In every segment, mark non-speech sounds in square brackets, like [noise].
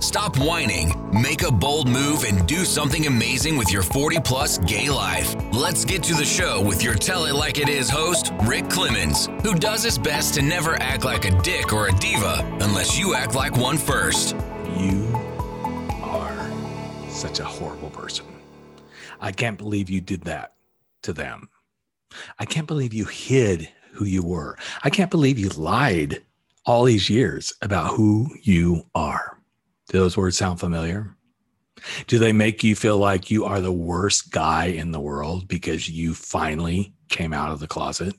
stop whining, make a bold move, and do something amazing with your 40 plus gay life. Let's get to the show with your Tell It Like It Is host, Rick Clemens, who does his best to never act like a dick or a diva unless you act like one first. You are such a horrible person. I can't believe you did that to them. I can't believe you hid who you were. I can't believe you lied all these years about who you are. Do those words sound familiar? Do they make you feel like you are the worst guy in the world because you finally came out of the closet?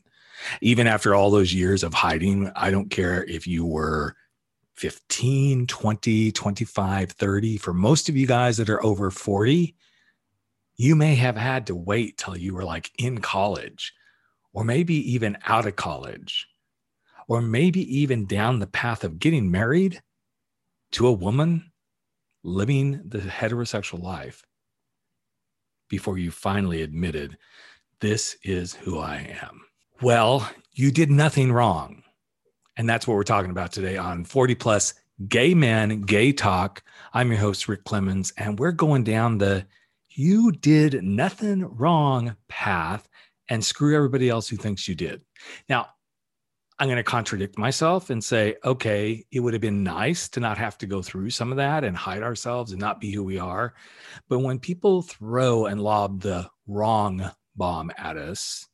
Even after all those years of hiding, I don't care if you were 15, 20, 25, 30. For most of you guys that are over 40, you may have had to wait till you were like in college or maybe even out of college or maybe even down the path of getting married to a woman living the heterosexual life before you finally admitted, This is who I am. Well, you did nothing wrong. And that's what we're talking about today on 40 Plus Gay Men, Gay Talk. I'm your host, Rick Clemens, and we're going down the you did nothing wrong path and screw everybody else who thinks you did. Now, I'm going to contradict myself and say, okay, it would have been nice to not have to go through some of that and hide ourselves and not be who we are. But when people throw and lob the wrong bomb at us,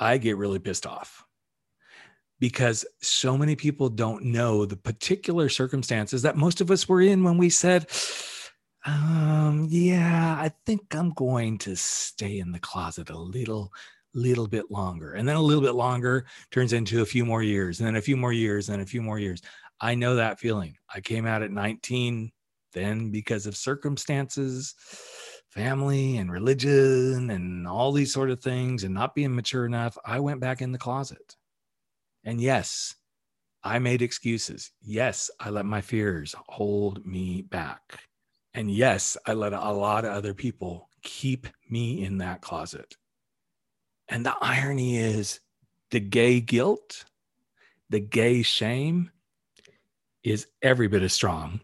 I get really pissed off because so many people don't know the particular circumstances that most of us were in when we said, um, yeah, I think I'm going to stay in the closet a little little bit longer and then a little bit longer turns into a few more years and then a few more years and a few more years. I know that feeling. I came out at 19 then because of circumstances family and religion and all these sort of things and not being mature enough i went back in the closet. And yes i made excuses. Yes i let my fears hold me back. And yes i let a lot of other people keep me in that closet and the irony is the gay guilt, the gay shame is every bit as strong.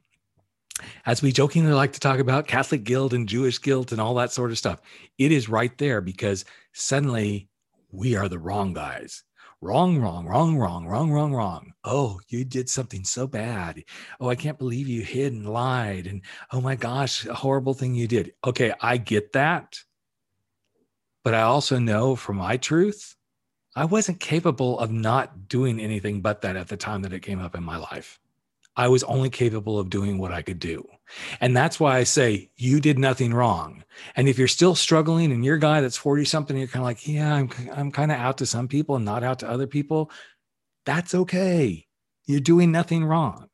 As we jokingly like to talk about Catholic guilt and Jewish guilt and all that sort of stuff, it is right there because suddenly we are the wrong guys. Wrong, wrong, wrong, wrong, wrong, wrong, wrong. Oh, you did something so bad. Oh, I can't believe you hid and lied. And oh my gosh, a horrible thing you did. Okay, I get that. But I also know from my truth, I wasn't capable of not doing anything but that at the time that it came up in my life. I was only capable of doing what I could do. And that's why I say you did nothing wrong. And if you're still struggling and you're a guy that's 40 something, you're kind of like, yeah, I'm, I'm kind of out to some people and not out to other people. That's okay. You're doing nothing wrong.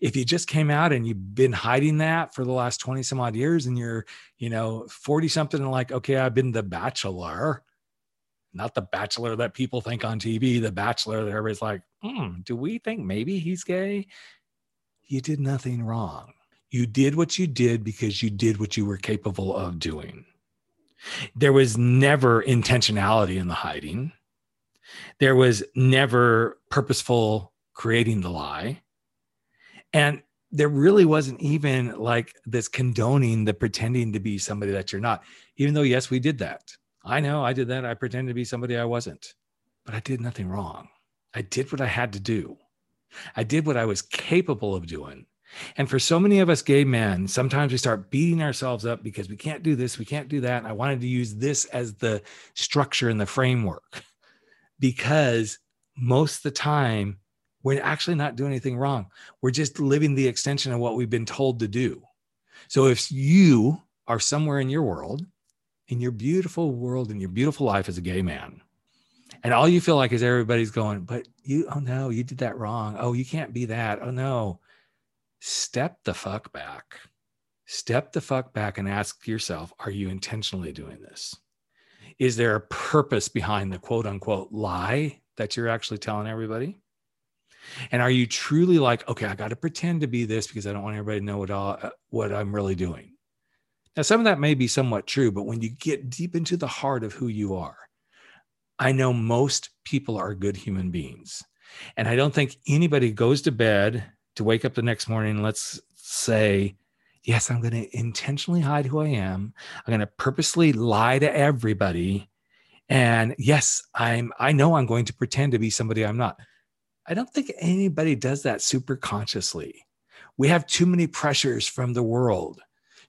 If you just came out and you've been hiding that for the last 20 some odd years and you're, you know, 40 something and like, okay, I've been the bachelor, not the bachelor that people think on TV, the bachelor that everybody's like, hmm, do we think maybe he's gay? You did nothing wrong. You did what you did because you did what you were capable of doing. There was never intentionality in the hiding. There was never purposeful creating the lie. And there really wasn't even like this condoning the pretending to be somebody that you're not, even though, yes, we did that. I know I did that. I pretended to be somebody I wasn't, but I did nothing wrong. I did what I had to do. I did what I was capable of doing. And for so many of us gay men, sometimes we start beating ourselves up because we can't do this, we can't do that. And I wanted to use this as the structure and the framework [laughs] because most of the time we're actually not doing anything wrong. We're just living the extension of what we've been told to do. So if you are somewhere in your world, in your beautiful world, in your beautiful life as a gay man, and all you feel like is everybody's going, but you, oh no, you did that wrong. Oh, you can't be that. Oh no. Step the fuck back. Step the fuck back and ask yourself, are you intentionally doing this? Is there a purpose behind the quote unquote lie that you're actually telling everybody? And are you truly like, okay, I got to pretend to be this because I don't want everybody to know what all, uh, what I'm really doing. Now, some of that may be somewhat true, but when you get deep into the heart of who you are, I know most people are good human beings. And I don't think anybody goes to bed to wake up the next morning, let's say, yes, I'm going to intentionally hide who I am. I'm going to purposely lie to everybody. And yes, I'm I know I'm going to pretend to be somebody I'm not. I don't think anybody does that super consciously. We have too many pressures from the world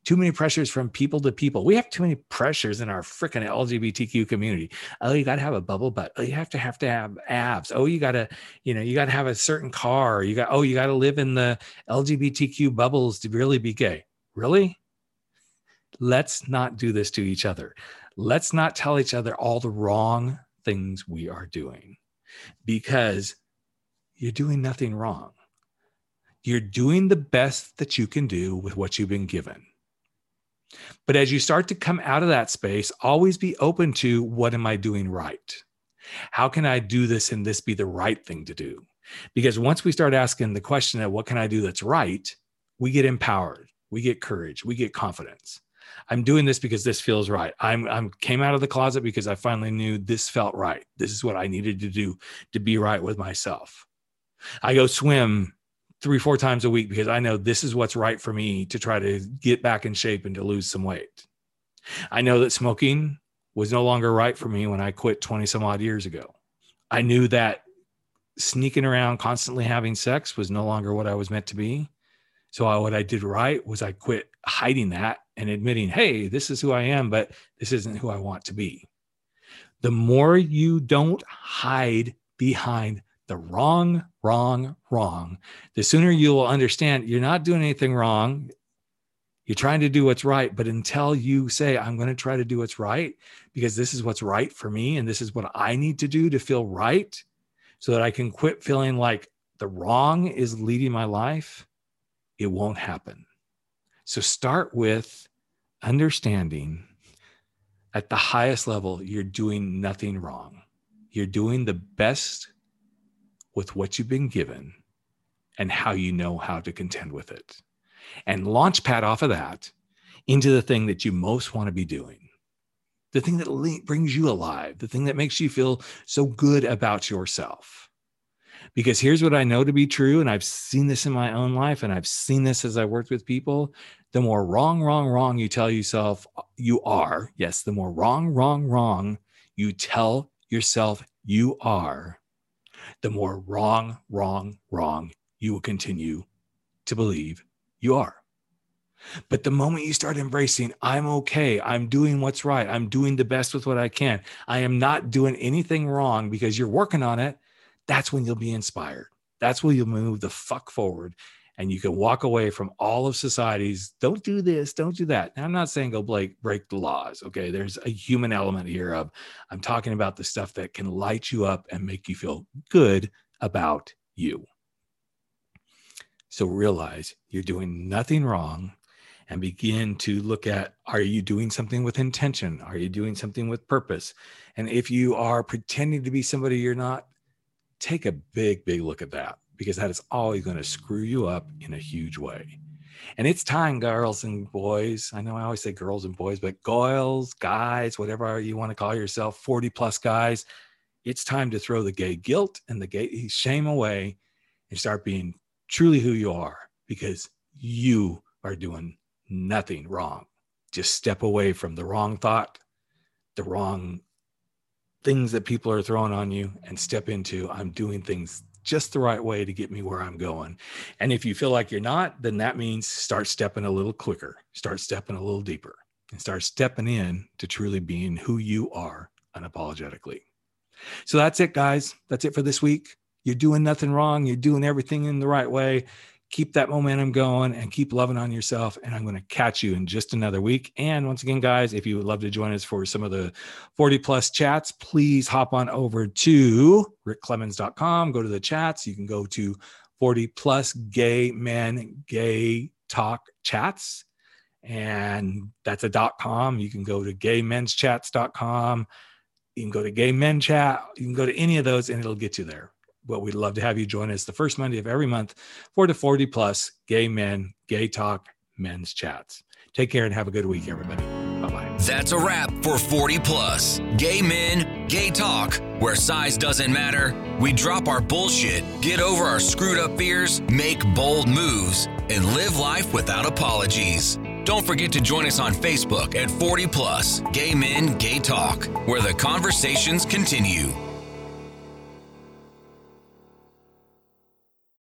too many pressures from people to people. We have too many pressures in our freaking LGBTQ community. Oh, you got to have a bubble butt. Oh, you have to have to have abs. Oh, you got to, you know, you got to have a certain car. You got, oh, you got to live in the LGBTQ bubbles to really be gay. Really? Let's not do this to each other. Let's not tell each other all the wrong things we are doing because you're doing nothing wrong. You're doing the best that you can do with what you've been given. But as you start to come out of that space, always be open to what am I doing right? How can I do this and this be the right thing to do? Because once we start asking the question of what can I do that's right, we get empowered, we get courage, we get confidence. I'm doing this because this feels right. I'm I'm came out of the closet because I finally knew this felt right. This is what I needed to do to be right with myself. I go swim three, four times a week because I know this is what's right for me to try to get back in shape and to lose some weight. I know that smoking was no longer right for me when I quit 20 some odd years ago. I knew that sneaking around, constantly having sex was no longer what I was meant to be. So I, what I did right was I quit hiding that and admitting, hey, this is who I am, but this isn't who I want to be. The more you don't hide behind the wrong, wrong, wrong, the sooner you will understand you're not doing anything wrong. You're trying to do what's right. But until you say, I'm going to try to do what's right because this is what's right for me and this is what I need to do to feel right so that I can quit feeling like the wrong is leading my life, it won't happen. So start with understanding at the highest level, you're doing nothing wrong. You're doing the best with what you've been given and how you know how to contend with it. And launch pad off of that into the thing that you most want to be doing, the thing that brings you alive, the thing that makes you feel so good about yourself. Because here's what I know to be true, and I've seen this in my own life, and I've seen this as I worked with people. The more wrong, wrong, wrong you tell yourself you are, yes, the more wrong, wrong, wrong you tell yourself you are, the more wrong, wrong, wrong you will continue to believe you are. But the moment you start embracing, I'm okay, I'm doing what's right, I'm doing the best with what I can, I am not doing anything wrong because you're working on it, that's when you'll be inspired. That's when you'll move the fuck forward and you can walk away from all of society's don't do this don't do that. Now, i'm not saying go break, break the laws okay? There's a human element here of i'm talking about the stuff that can light you up and make you feel good about you. So realize you're doing nothing wrong and begin to look at are you doing something with intention? Are you doing something with purpose? And if you are pretending to be somebody you're not take a big big look at that because that is always going to screw you up in a huge way. And it's time, girls and boys. I know I always say girls and boys, but girls, guys, whatever you want to call yourself, 40 plus guys, it's time to throw the gay guilt and the gay shame away and start being truly who you are because you are doing nothing wrong. Just step away from the wrong thought, the wrong things that people are throwing on you, and step into I'm doing things just the right way to get me where I'm going. And if you feel like you're not, then that means start stepping a little quicker, start stepping a little deeper, and start stepping in to truly being who you are unapologetically. So that's it, guys. That's it for this week. You're doing nothing wrong. You're doing everything in the right way keep that momentum going and keep loving on yourself. And I'm going to catch you in just another week. And once again, guys, if you would love to join us for some of the 40 plus chats, please hop on over to rickclemens.com, go to the chats. You can go to 40 plus gay men, gay talk chats. And that's a dot com. You can go to gaymenschats.com. You can go to gay men chat. You can go to any of those and it'll get you there but we'd love to have you join us the first Monday of every month for the 40 plus gay men, gay talk, men's chats. Take care and have a good week, everybody. Bye bye. That's a wrap for 40 plus gay men, gay talk, where size doesn't matter. We drop our bullshit, get over our screwed up fears, make bold moves, and live life without apologies. Don't forget to join us on Facebook at 40 Plus Gay Men Gay Talk, where the conversations continue.